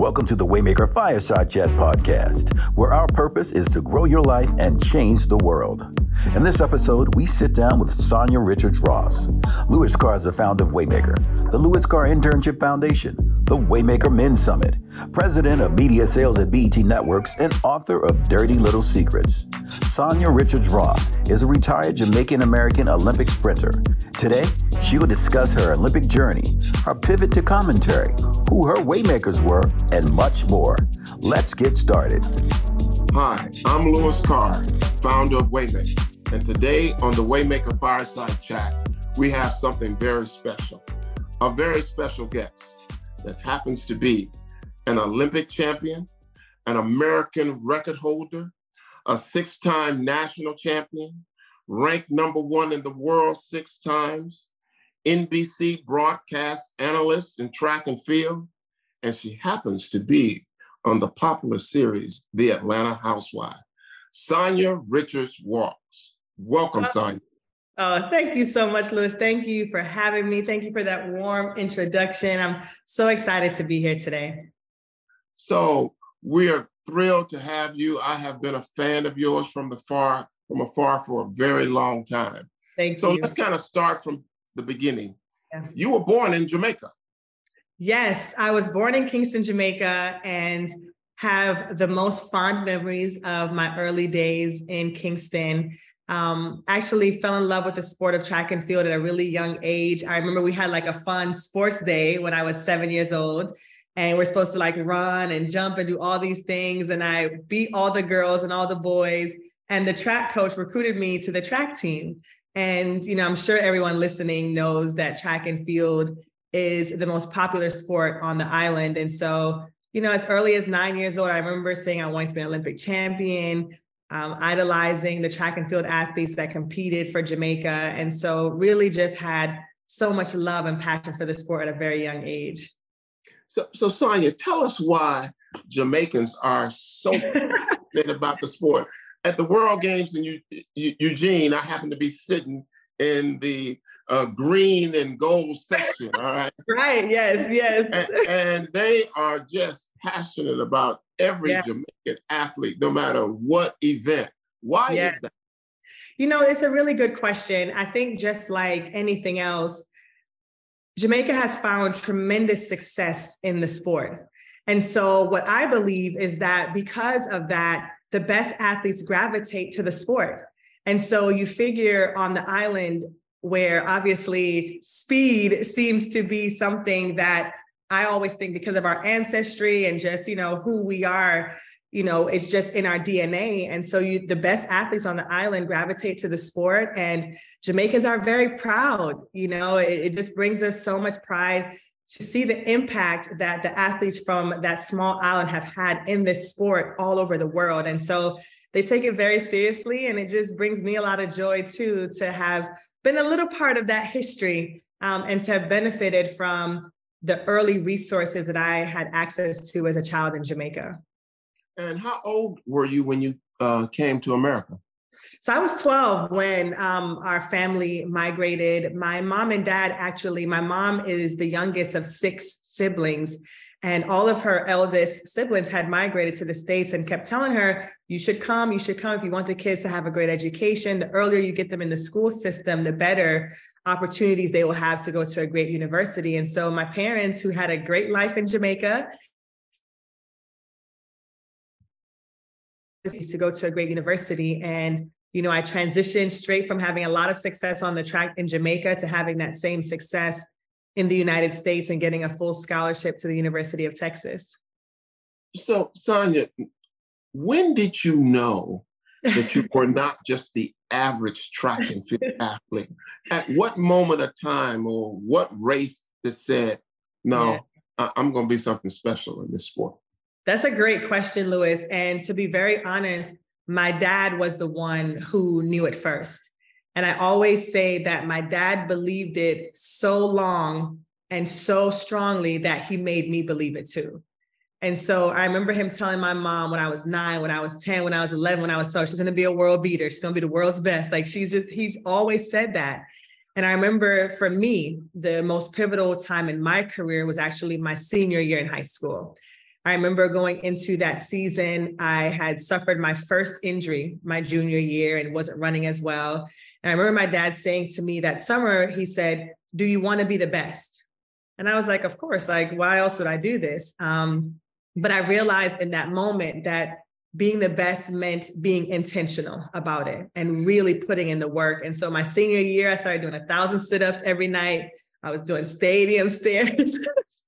Welcome to the Waymaker Fireside Chat podcast, where our purpose is to grow your life and change the world. In this episode, we sit down with Sonia Richards Ross. Louis Carr is the founder of Waymaker, the Louis Carr Internship Foundation, the Waymaker Men's Summit, president of media sales at BET Networks, and author of Dirty Little Secrets. Sanya Richards-Ross is a retired Jamaican American Olympic sprinter. Today, she will discuss her Olympic journey, her pivot to commentary, who her Waymakers were, and much more. Let's get started. Hi, I'm Louis Carr, founder of Waymaker. And today on the Waymaker Fireside Chat, we have something very special. A very special guest that happens to be an Olympic champion, an American record holder, a six time national champion, ranked number one in the world six times, NBC broadcast analyst in track and field, and she happens to be on the popular series, The Atlanta Housewife. Sonia Richards Walks. Welcome, oh, Sanya. Oh, thank you so much, Louis. Thank you for having me. Thank you for that warm introduction. I'm so excited to be here today. So we are thrilled to have you. I have been a fan of yours from the far from afar for a very long time. Thank so you. So let's kind of start from the beginning. Yeah. You were born in Jamaica. Yes, I was born in Kingston, Jamaica, and have the most fond memories of my early days in Kingston. Um, actually fell in love with the sport of track and field at a really young age. I remember we had like a fun sports day when I was seven years old, and we're supposed to like run and jump and do all these things. And I beat all the girls and all the boys. And the track coach recruited me to the track team. And you know, I'm sure everyone listening knows that track and field is the most popular sport on the island. And so, you know, as early as nine years old, I remember saying I wanted to be an Olympic champion, um, idolizing the track and field athletes that competed for Jamaica. And so, really just had so much love and passion for the sport at a very young age. So, so Sanya, tell us why Jamaicans are so passionate about the sport. At the World Games in Eugene, I happened to be sitting in the uh, green and gold section. All right. right. Yes. Yes. And, and, they are just passionate about every yeah. Jamaican athlete, no matter what event. Why yeah. is that? You know, it's a really good question. I think just like anything else, Jamaica has found tremendous success in the sport. And so, what I believe is that because of that, the best athletes gravitate to the sport. And so you figure on the island where obviously speed seems to be something that I always think because of our ancestry and just, you know, who we are, you know, it's just in our DNA. And so you the best athletes on the island gravitate to the sport and Jamaicans are very proud, you know, it, it just brings us so much pride to see the impact that the athletes from that small island have had in this sport all over the world. And so they take it very seriously. And it just brings me a lot of joy too to have been a little part of that history um, and to have benefited from the early resources that I had access to as a child in Jamaica. And how old were you when you uh, came to America? So I was 12 when um, our family migrated. My mom and dad actually, my mom is the youngest of six siblings. And all of her eldest siblings had migrated to the States and kept telling her, you should come, you should come if you want the kids to have a great education. The earlier you get them in the school system, the better opportunities they will have to go to a great university. And so my parents, who had a great life in Jamaica, to go to a great university and you know, I transitioned straight from having a lot of success on the track in Jamaica to having that same success in the United States and getting a full scholarship to the University of Texas. So, Sanya, when did you know that you were not just the average track and field athlete? At what moment of time or what race that said, no, yeah. I'm going to be something special in this sport? That's a great question, Louis. And to be very honest, my dad was the one who knew it first. And I always say that my dad believed it so long and so strongly that he made me believe it too. And so I remember him telling my mom when I was nine, when I was 10, when I was 11, when I was 12, she's gonna be a world beater. She's gonna be the world's best. Like she's just, he's always said that. And I remember for me, the most pivotal time in my career was actually my senior year in high school. I remember going into that season, I had suffered my first injury my junior year and wasn't running as well. And I remember my dad saying to me that summer, he said, Do you want to be the best? And I was like, Of course, like, why else would I do this? Um, but I realized in that moment that being the best meant being intentional about it and really putting in the work. And so my senior year, I started doing a thousand sit-ups every night. I was doing stadium stairs.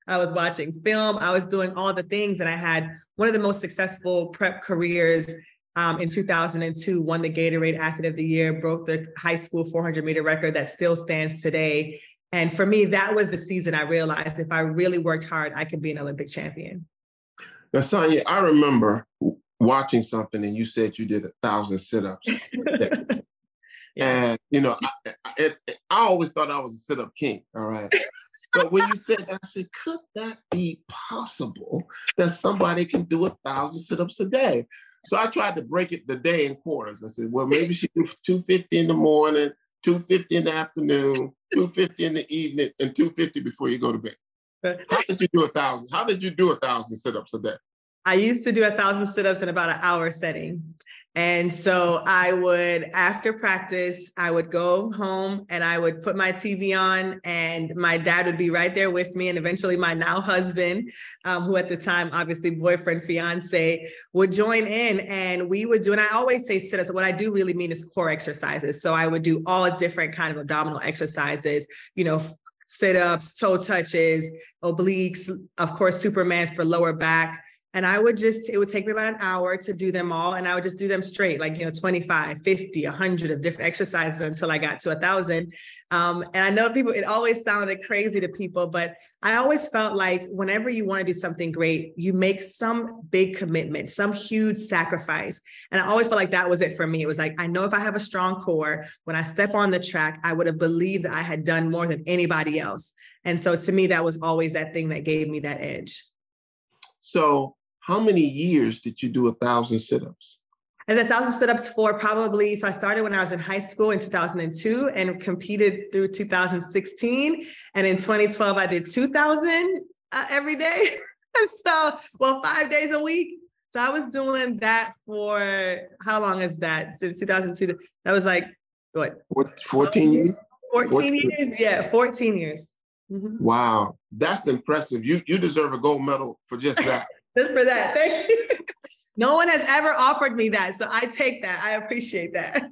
I was watching film. I was doing all the things. And I had one of the most successful prep careers um, in 2002, won the Gatorade Athlete of the Year, broke the high school 400 meter record that still stands today. And for me, that was the season I realized if I really worked hard, I could be an Olympic champion. Now, Sanya, I remember watching something and you said you did a thousand sit-ups. yeah. And you know, I, I, I, always thought I was a sit-up king. All right. So when you said that, I said, could that be possible that somebody can do a thousand sit-ups a day? So I tried to break it the day in quarters. I said, well, maybe she do 250 in the morning, 250 in the afternoon, 250 in the evening, and 250 before you go to bed. How did you do a thousand? How did you do a thousand sit-ups a day? I used to do a thousand sit-ups in about an hour setting. And so I would, after practice, I would go home and I would put my TV on, and my dad would be right there with me. And eventually, my now husband, um, who at the time, obviously boyfriend, fiance, would join in. And we would do, and I always say sit ups. What I do really mean is core exercises. So I would do all different kind of abdominal exercises, you know, sit ups, toe touches, obliques, of course, Superman's for lower back and I would just, it would take me about an hour to do them all. And I would just do them straight, like, you know, 25, 50, 100 of different exercises until I got to a thousand. Um, and I know people, it always sounded crazy to people, but I always felt like whenever you want to do something great, you make some big commitment, some huge sacrifice. And I always felt like that was it for me. It was like, I know if I have a strong core, when I step on the track, I would have believed that I had done more than anybody else. And so to me, that was always that thing that gave me that edge. So how many years did you do a thousand sit-ups? And a thousand sit-ups for probably, so I started when I was in high school in 2002 and competed through 2016. And in 2012, I did 2000 uh, every day. so, well, five days a week. So I was doing that for, how long is that? Since 2002, that was like, what? 14 years? 14, 14. years, yeah, 14 years. Mm-hmm. Wow, that's impressive. You you deserve a gold medal for just that just for that. Thank you. No one has ever offered me that. So I take that. I appreciate that.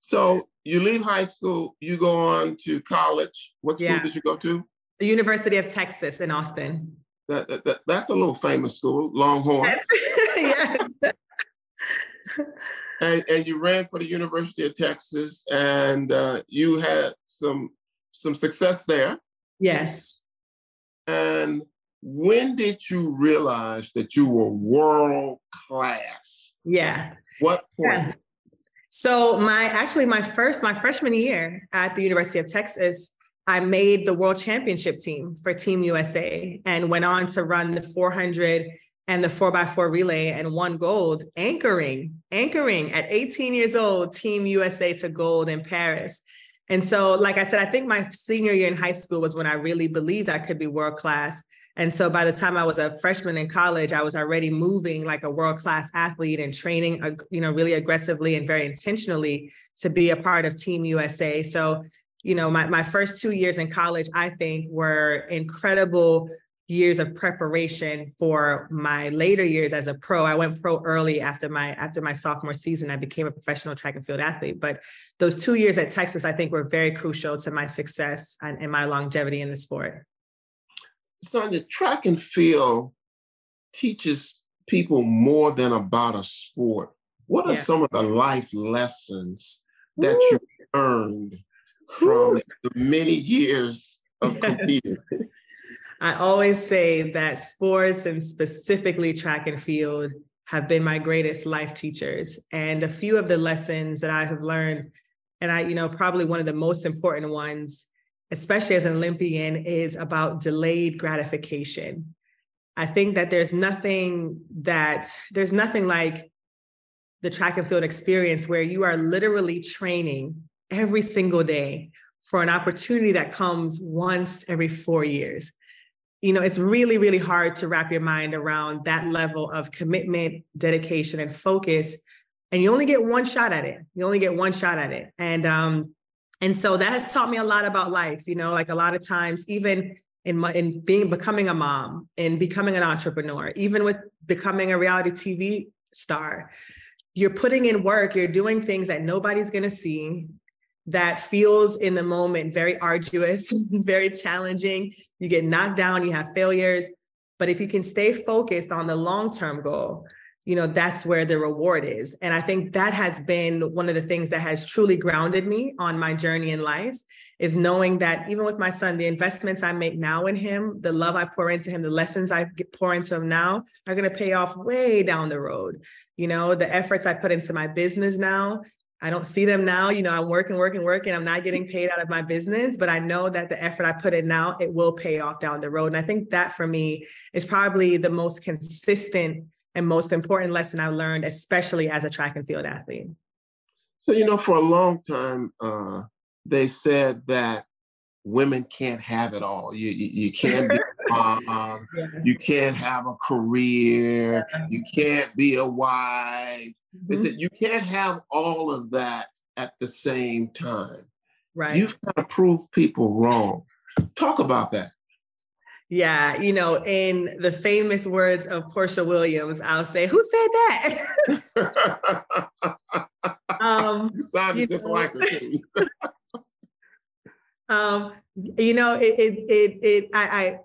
so you leave high school, you go on to college. What school yeah. did you go to? The University of Texas in Austin. That, that, that that's a little famous school, Longhorn. yes. and, and you ran for the University of Texas, and uh, you had some some success there. Yes. And when did you realize that you were world class? Yeah. What point? Yeah. So my actually my first my freshman year at the University of Texas, I made the world championship team for Team USA and went on to run the 400 and the 4x4 relay and won gold anchoring anchoring at 18 years old Team USA to gold in Paris. And so like I said I think my senior year in high school was when I really believed I could be world class. And so by the time I was a freshman in college, I was already moving like a world class athlete and training, uh, you know, really aggressively and very intentionally to be a part of Team USA. So, you know, my, my first two years in college, I think were incredible years of preparation for my later years as a pro. I went pro early after my after my sophomore season. I became a professional track and field athlete. But those two years at Texas, I think, were very crucial to my success and, and my longevity in the sport. Sanya, track and field teaches people more than about a sport. What are yeah. some of the life lessons that Woo. you earned from Woo. the many years of competing? I always say that sports and specifically track and field have been my greatest life teachers. And a few of the lessons that I have learned, and I, you know, probably one of the most important ones especially as an Olympian, is about delayed gratification. I think that there's nothing that there's nothing like the track and field experience where you are literally training every single day for an opportunity that comes once every four years. you know, it's really, really hard to wrap your mind around that level of commitment, dedication, and focus. And you only get one shot at it. You only get one shot at it. And um, and so that has taught me a lot about life. You know, like a lot of times, even in my in being becoming a mom and becoming an entrepreneur, even with becoming a reality TV star, you're putting in work, you're doing things that nobody's gonna see that feels in the moment very arduous, very challenging. You get knocked down, you have failures. But if you can stay focused on the long term goal, you know, that's where the reward is. And I think that has been one of the things that has truly grounded me on my journey in life is knowing that even with my son, the investments I make now in him, the love I pour into him, the lessons I pour into him now are going to pay off way down the road. You know, the efforts I put into my business now I don't see them now. You know, I'm working, working, working. I'm not getting paid out of my business, but I know that the effort I put in now, it will pay off down the road. And I think that for me is probably the most consistent and most important lesson I learned, especially as a track and field athlete. So, you know, for a long time, uh, they said that women can't have it all. You, you, you can't be mom, yeah. you can't have a career, yeah. you can't be a wife. Mm-hmm. They said you can't have all of that at the same time. Right. You've got to prove people wrong. Talk about that. Yeah, you know, in the famous words of Porsha Williams, I'll say, "Who said that?" um, you sounded just know, like her. um, you know, it, it, it, it I, I,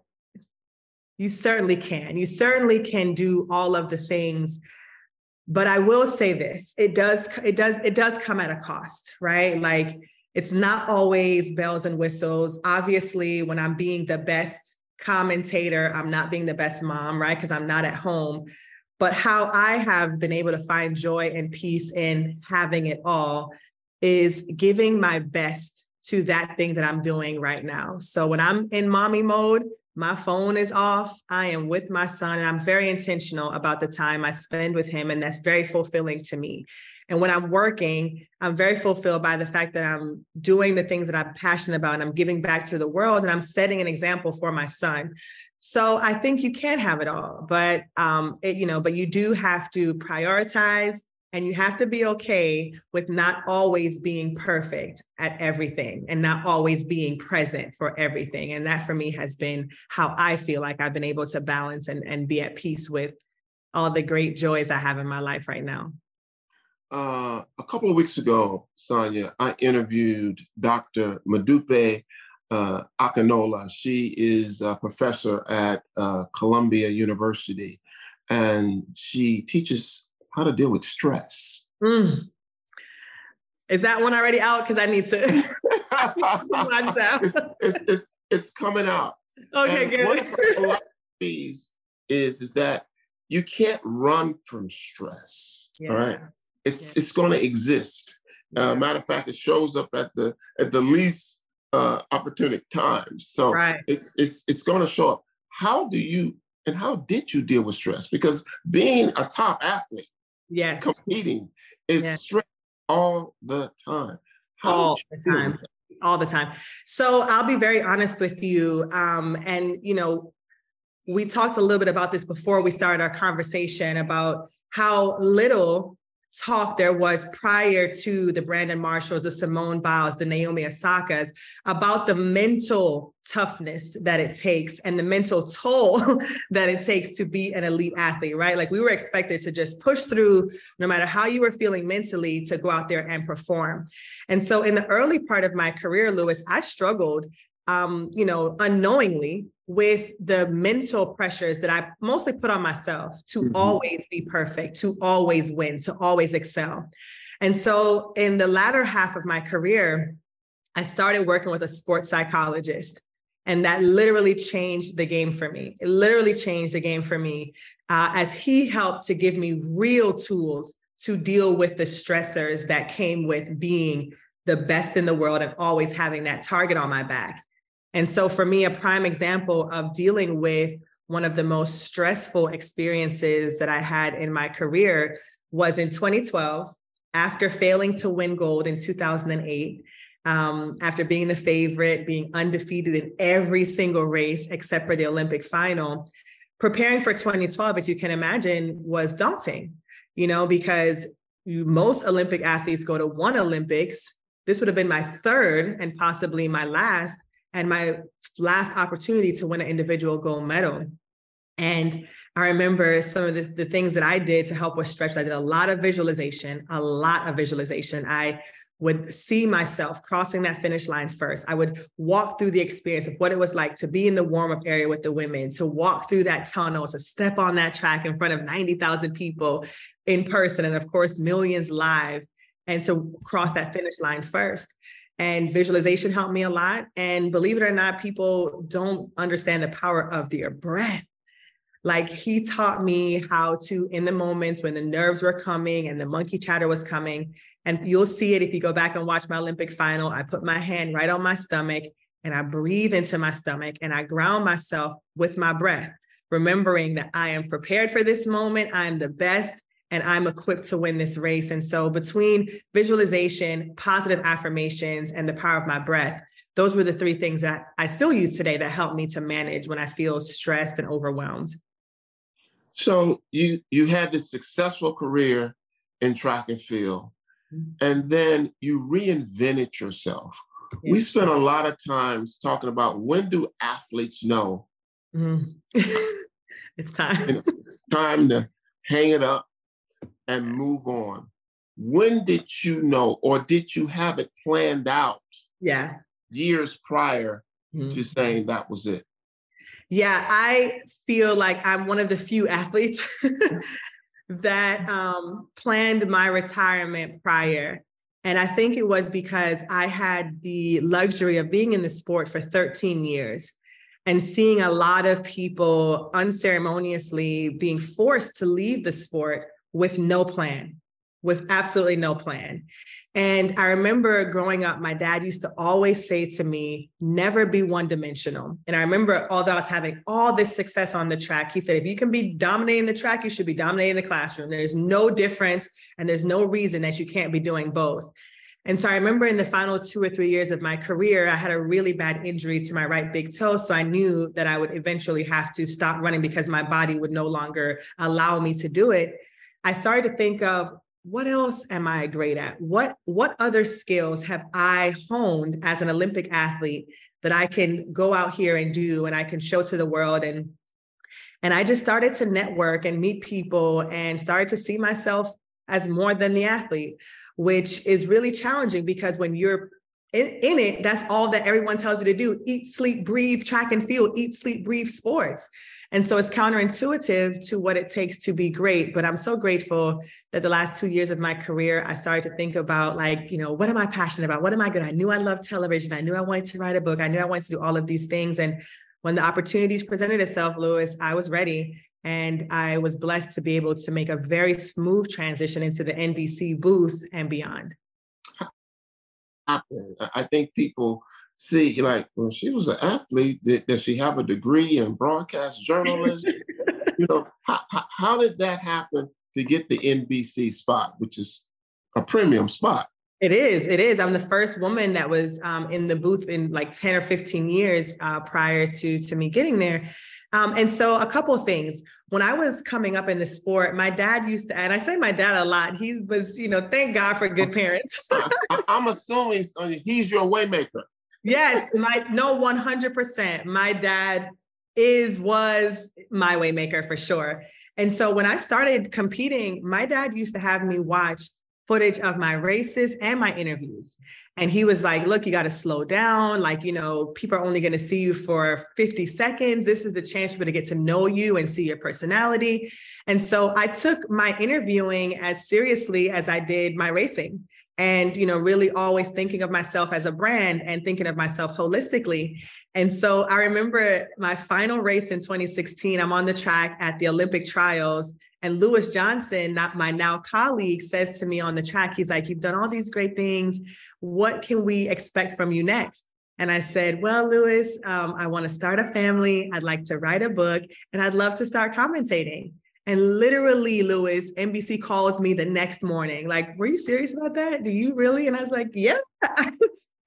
you certainly can. You certainly can do all of the things, but I will say this: it does, it does, it does come at a cost, right? Like it's not always bells and whistles. Obviously, when I'm being the best commentator, I'm not being the best mom, right? Because I'm not at home. But how I have been able to find joy and peace in having it all is giving my best to that thing that I'm doing right now. So when I'm in mommy mode, my phone is off. I am with my son, and I'm very intentional about the time I spend with him. And that's very fulfilling to me. And when I'm working, I'm very fulfilled by the fact that I'm doing the things that I'm passionate about and I'm giving back to the world and I'm setting an example for my son. So I think you can have it all, but um, it, you know, but you do have to prioritize and you have to be okay with not always being perfect at everything and not always being present for everything. And that for me has been how I feel like I've been able to balance and, and be at peace with all the great joys I have in my life right now. Uh, a couple of weeks ago, Sanya, I interviewed Dr. Modupe uh, Akinola. She is a professor at uh, Columbia University, and she teaches how to deal with stress. Mm. Is that one already out? Because I need to it's, it's, it's, it's, coming out. Okay, and good. One of the philosophies is, is that you can't run from stress. Yeah. All right it's it's going to exist. Uh, matter of fact, it shows up at the at the least uh, opportune times. So right. it's it's it's going to show up. How do you and how did you deal with stress? Because being a top athlete, yes, competing is yes. stress all the time. How all the time. All the time. So I'll be very honest with you. Um, and you know, we talked a little bit about this before we started our conversation about how little talk there was prior to the Brandon Marshalls, the Simone Biles, the Naomi Osakas about the mental toughness that it takes and the mental toll that it takes to be an elite athlete, right? Like we were expected to just push through no matter how you were feeling mentally to go out there and perform. And so in the early part of my career, Louis, I struggled um, you know, unknowingly with the mental pressures that I mostly put on myself to mm-hmm. always be perfect, to always win, to always excel. And so in the latter half of my career, I started working with a sports psychologist. And that literally changed the game for me. It literally changed the game for me uh, as he helped to give me real tools to deal with the stressors that came with being the best in the world and always having that target on my back. And so, for me, a prime example of dealing with one of the most stressful experiences that I had in my career was in 2012 after failing to win gold in 2008. um, after being the favorite, being undefeated in every single race except for the Olympic final. Preparing for 2012, as you can imagine, was daunting, you know, because most Olympic athletes go to one Olympics. This would have been my third and possibly my last, and my last opportunity to win an individual gold medal. And I remember some of the, the things that I did to help with stretch. I did a lot of visualization, a lot of visualization. I would see myself crossing that finish line first. I would walk through the experience of what it was like to be in the warm up area with the women, to walk through that tunnel, to step on that track in front of 90,000 people in person, and of course, millions live, and to cross that finish line first. And visualization helped me a lot. And believe it or not, people don't understand the power of their breath. Like he taught me how to, in the moments when the nerves were coming and the monkey chatter was coming, and you'll see it if you go back and watch my Olympic final. I put my hand right on my stomach and I breathe into my stomach and I ground myself with my breath, remembering that I am prepared for this moment. I am the best and I'm equipped to win this race. And so, between visualization, positive affirmations, and the power of my breath, those were the three things that I still use today that help me to manage when I feel stressed and overwhelmed. So you you had this successful career in track and field, mm-hmm. and then you reinvented yourself. Yeah. We spent a lot of times talking about when do athletes know mm-hmm. it's time. it's time to hang it up and move on. When did you know, or did you have it planned out? Yeah. Years prior mm-hmm. to saying that was it. Yeah, I feel like I'm one of the few athletes that um, planned my retirement prior. And I think it was because I had the luxury of being in the sport for 13 years and seeing a lot of people unceremoniously being forced to leave the sport with no plan with absolutely no plan. And I remember growing up, my dad used to always say to me, never be one dimensional. And I remember, although I was having all this success on the track, he said, if you can be dominating the track, you should be dominating the classroom. There's no difference and there's no reason that you can't be doing both. And so I remember in the final two or three years of my career, I had a really bad injury to my right big toe. So I knew that I would eventually have to stop running because my body would no longer allow me to do it. I started to think of what else am I great at? What what other skills have I honed as an Olympic athlete that I can go out here and do and I can show to the world and and I just started to network and meet people and started to see myself as more than the athlete, which is really challenging because when you're in, in, it, that's all that everyone tells you to do eat, sleep, breathe, track and field, eat, sleep, breathe sports. And so it's counterintuitive to what it takes to be great. But I'm so grateful that the last two years of my career, I started to think about, like, you know, what am I passionate about? What am I good? At? I knew I loved television. I knew I wanted to write a book. I knew I wanted to do all of these things. And when the opportunities presented itself, Louis, I was ready. And I was blessed to be able to make a very smooth transition into the NBC booth and beyond happen. I think people see like, well, she was an athlete. Did, did she have a degree in broadcast journalism? you know, how, how did that happen to get the NBC spot, which is a premium spot? It is. It is. I'm the first woman that was um, in the booth in like 10 or 15 years uh, prior to to me getting there. Um, and so, a couple of things. When I was coming up in the sport, my dad used to, and I say my dad a lot. He was, you know, thank God for good parents. I, am assuming he's your waymaker. Yes, my no, 100%. My dad is was my waymaker for sure. And so when I started competing, my dad used to have me watch footage of my races and my interviews. And he was like, look, you got to slow down. Like, you know, people are only going to see you for 50 seconds. This is the chance for to get to know you and see your personality. And so I took my interviewing as seriously as I did my racing and you know really always thinking of myself as a brand and thinking of myself holistically and so i remember my final race in 2016 i'm on the track at the olympic trials and Lewis Johnson, not my now colleague, says to me on the track, he's like, You've done all these great things. What can we expect from you next? And I said, Well, Lewis, um, I want to start a family. I'd like to write a book and I'd love to start commentating. And literally, Louis, NBC calls me the next morning, like, Were you serious about that? Do you really? And I was like, Yeah.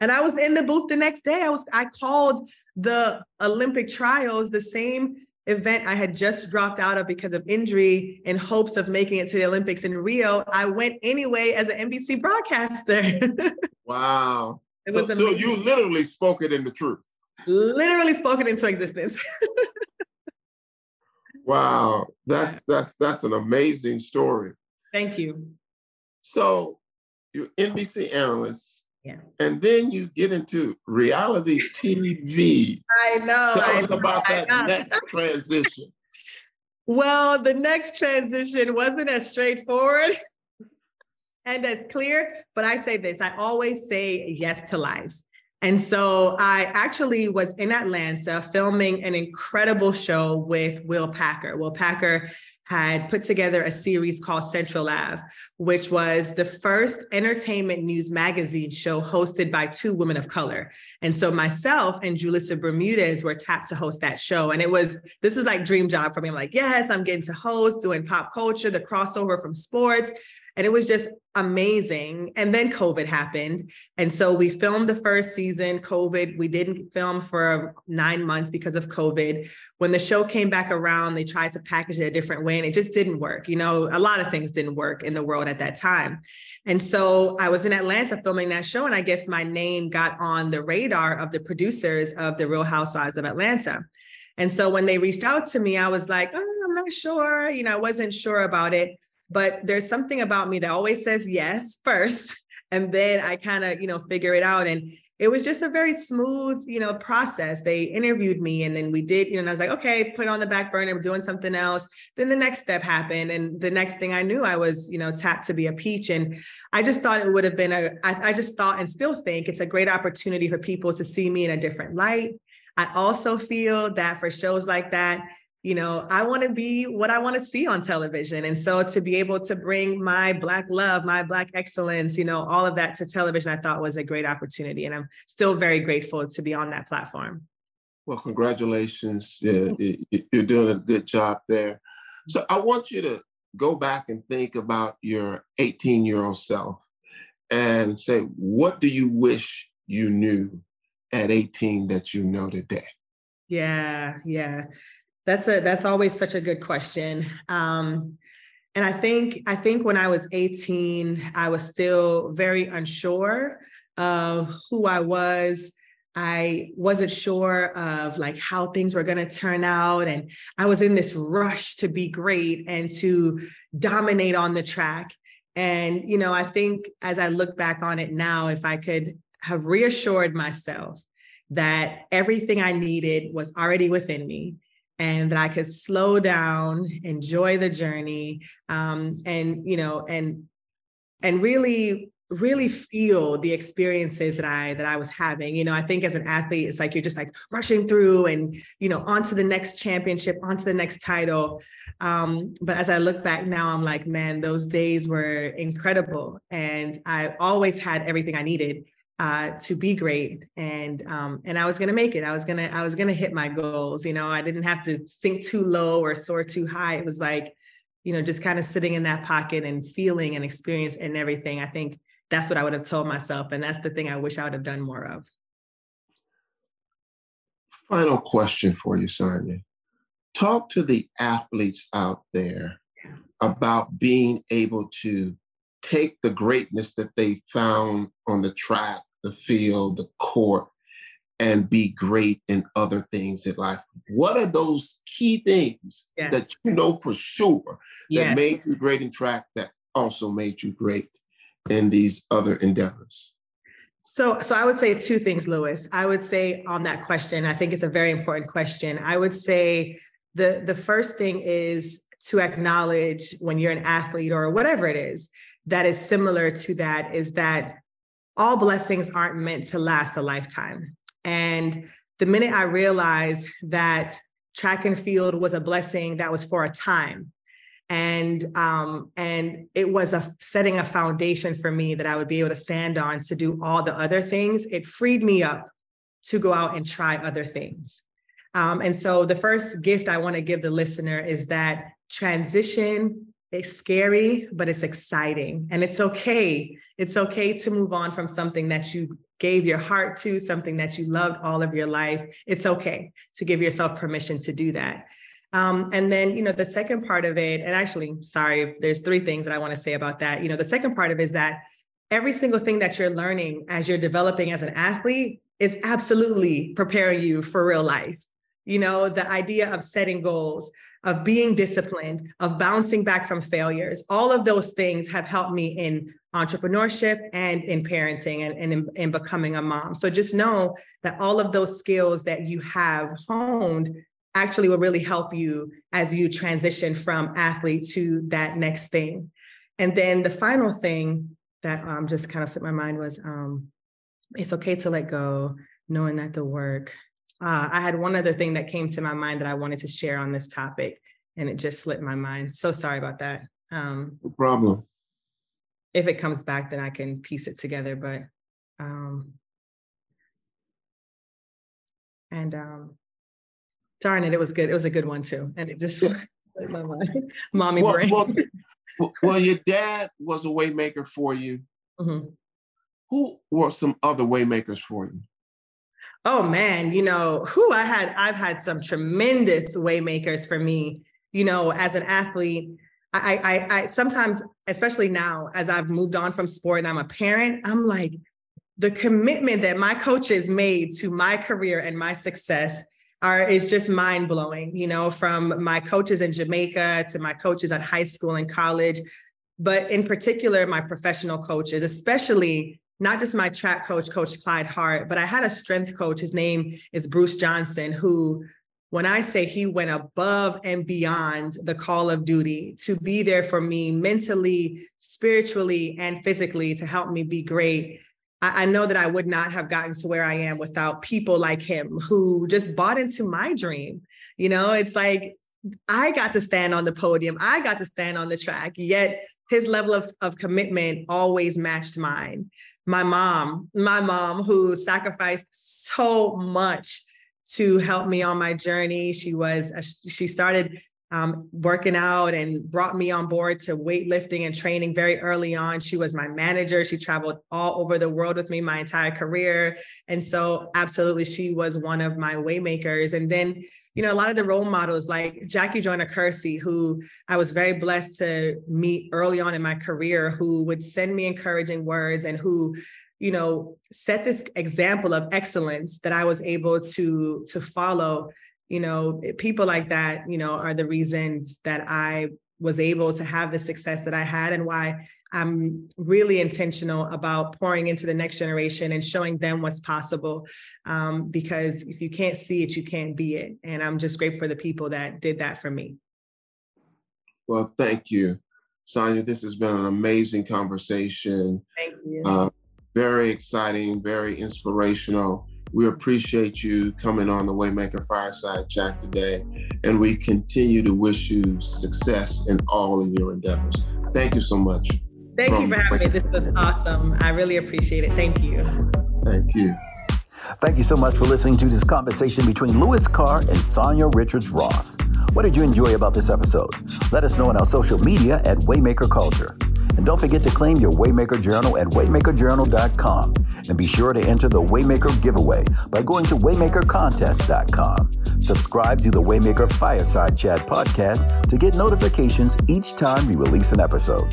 And I was in the booth the next day. I was I called the Olympic trials, the same event I had just dropped out of because of injury in hopes of making it to the Olympics in Rio. I went anyway as an NBC broadcaster. wow. It so, was so you literally spoke it in the truth. Literally spoken into existence. wow. That's that's that's an amazing story. Thank you. So you're NBC analyst yeah. And then you get into reality TV. I know. Tell I us know, about that next transition. Well, the next transition wasn't as straightforward and as clear, but I say this I always say yes to life. And so I actually was in Atlanta filming an incredible show with Will Packer. Will Packer had put together a series called Central Ave, which was the first entertainment news magazine show hosted by two women of color. And so myself and Julissa Bermudez were tapped to host that show. And it was, this was like dream job for me. I'm like, yes, I'm getting to host, doing pop culture, the crossover from sports. And it was just amazing. And then COVID happened. And so we filmed the first season, COVID. We didn't film for nine months because of COVID. When the show came back around, they tried to package it a different way and it just didn't work. You know, a lot of things didn't work in the world at that time. And so I was in Atlanta filming that show. And I guess my name got on the radar of the producers of The Real Housewives of Atlanta. And so when they reached out to me, I was like, oh, I'm not sure. You know, I wasn't sure about it but there's something about me that always says yes first and then i kind of you know figure it out. And it was just a very smooth you know process. They interviewed me and then we did you know and i was like okay put on the back burner I'm doing something else. Then the next step happened and the next thing i knew i was you know tapped to be a peach. And i just thought it would have been a I, I just thought and still think it's a great opportunity for people to see me in a different light. I also feel that for shows like that you know, I want to be what I want to see on television. And so to be able to bring my Black love, my Black excellence, you know, all of that to television, I thought was a great opportunity. And I'm still very grateful to be on that platform. Well, congratulations. Yeah, you're doing a good job there. So I want you to go back and think about your 18 year old self and say, what do you wish you knew at 18 that you know today? Yeah, yeah. That's a that's always such a good question. Um, and I think I think when I was 18, I was still very unsure of who I was. I wasn't sure of like how things were going to turn out and I was in this rush to be great and to dominate on the track. And you know, I think as I look back on it now if I could have reassured myself that everything I needed was already within me and that I could slow down, enjoy the journey, um, and you know, and and really really feel the experiences that I that I was having. You know, I think as an athlete, it's like you're just like rushing through and you know, on to the next championship, on to the next title. Um, but as I look back now, I'm like, man, those days were incredible. And I always had everything I needed uh, to be great and um, and I was gonna make it. I was gonna I was gonna hit my goals. You know, I didn't have to sink too low or soar too high. It was like, you know, just kind of sitting in that pocket and feeling and experience and everything. I think that's what I would have told myself, and that's the thing I wish I would have done more of. Final question for you, Sanya. Talk to the athletes out there yeah. about being able to take the greatness that they found on the track the field, the court, and be great in other things in life. What are those key things yes. that you know for sure yes. that made you great in track that also made you great in these other endeavors? So, so I would say two things, Louis. I would say on that question, I think it's a very important question. I would say the the first thing is to acknowledge when you're an athlete or whatever it is that is similar to that is that all blessings aren't meant to last a lifetime. And the minute I realized that track and field was a blessing that was for a time, and um, and it was a setting a foundation for me that I would be able to stand on to do all the other things. It freed me up to go out and try other things. Um, and so the first gift I want to give the listener is that transition it's scary, but it's exciting. And it's okay. It's okay to move on from something that you gave your heart to, something that you loved all of your life, it's okay to give yourself permission to do that. Um, and then, you know, the second part of it, and actually, sorry, there's three things that I want to say about that. You know, the second part of it is that every single thing that you're learning as you're developing as an athlete is absolutely preparing you for real life. You know, the idea of setting goals, of being disciplined, of bouncing back from failures, all of those things have helped me in entrepreneurship and in parenting and, and in, in becoming a mom. So just know that all of those skills that you have honed actually will really help you as you transition from athlete to that next thing. And then the final thing that um, just kind of slipped my mind was um, it's okay to let go, knowing that the work. Uh, I had one other thing that came to my mind that I wanted to share on this topic, and it just slipped my mind. So sorry about that. Um, no problem. If it comes back, then I can piece it together. But um, and um, darn it, it was good. It was a good one too, and it just slipped my mind. Mommy well, brain. Well, well, your dad was a waymaker for you. Mm-hmm. Who were some other waymakers for you? Oh man, you know who I had. I've had some tremendous waymakers for me. You know, as an athlete, I, I, I sometimes, especially now, as I've moved on from sport and I'm a parent, I'm like, the commitment that my coaches made to my career and my success are is just mind blowing, you know, from my coaches in Jamaica to my coaches at high school and college, but in particular, my professional coaches, especially not just my track coach, Coach Clyde Hart, but I had a strength coach. His name is Bruce Johnson, who, when I say he went above and beyond the call of duty to be there for me mentally, spiritually, and physically to help me be great I, I know that I would not have gotten to where I am without people like him who just bought into my dream. You know, it's like I got to stand on the podium, I got to stand on the track, yet his level of, of commitment always matched mine. My mom, my mom, who sacrificed so much to help me on my journey. She was, a, she started um, working out and brought me on board to weightlifting and training very early on. She was my manager. She traveled all over the world with me my entire career. And so, absolutely, she was one of my waymakers. And then, you know, a lot of the role models like Jackie Joyner Kersee, who I was very blessed to meet early on in my career, who would send me encouraging words and who you know set this example of excellence that i was able to to follow you know people like that you know are the reasons that i was able to have the success that i had and why i'm really intentional about pouring into the next generation and showing them what's possible um, because if you can't see it you can't be it. And i'm just grateful for the people that did that for me. Well thank you sanya this has been an amazing conversation. Thank you. Uh, very exciting very inspirational we appreciate you coming on the Waymaker Fireside Chat today, and we continue to wish you success in all of your endeavors. Thank you so much. Thank you for having me. This was awesome. I really appreciate it. Thank you. Thank you. Thank you so much for listening to this conversation between Louis Carr and Sanya Richards-Ross. What did you enjoy about this episode? Let us know on our social media at Waymaker Culture. And don't forget to claim your Waymaker Journal at waymakerjournal.com. And be sure to enter the Waymaker giveaway by going to waymakercontest.com. Subscribe to the Waymaker Fireside Chat podcast to get notifications each time we release an episode.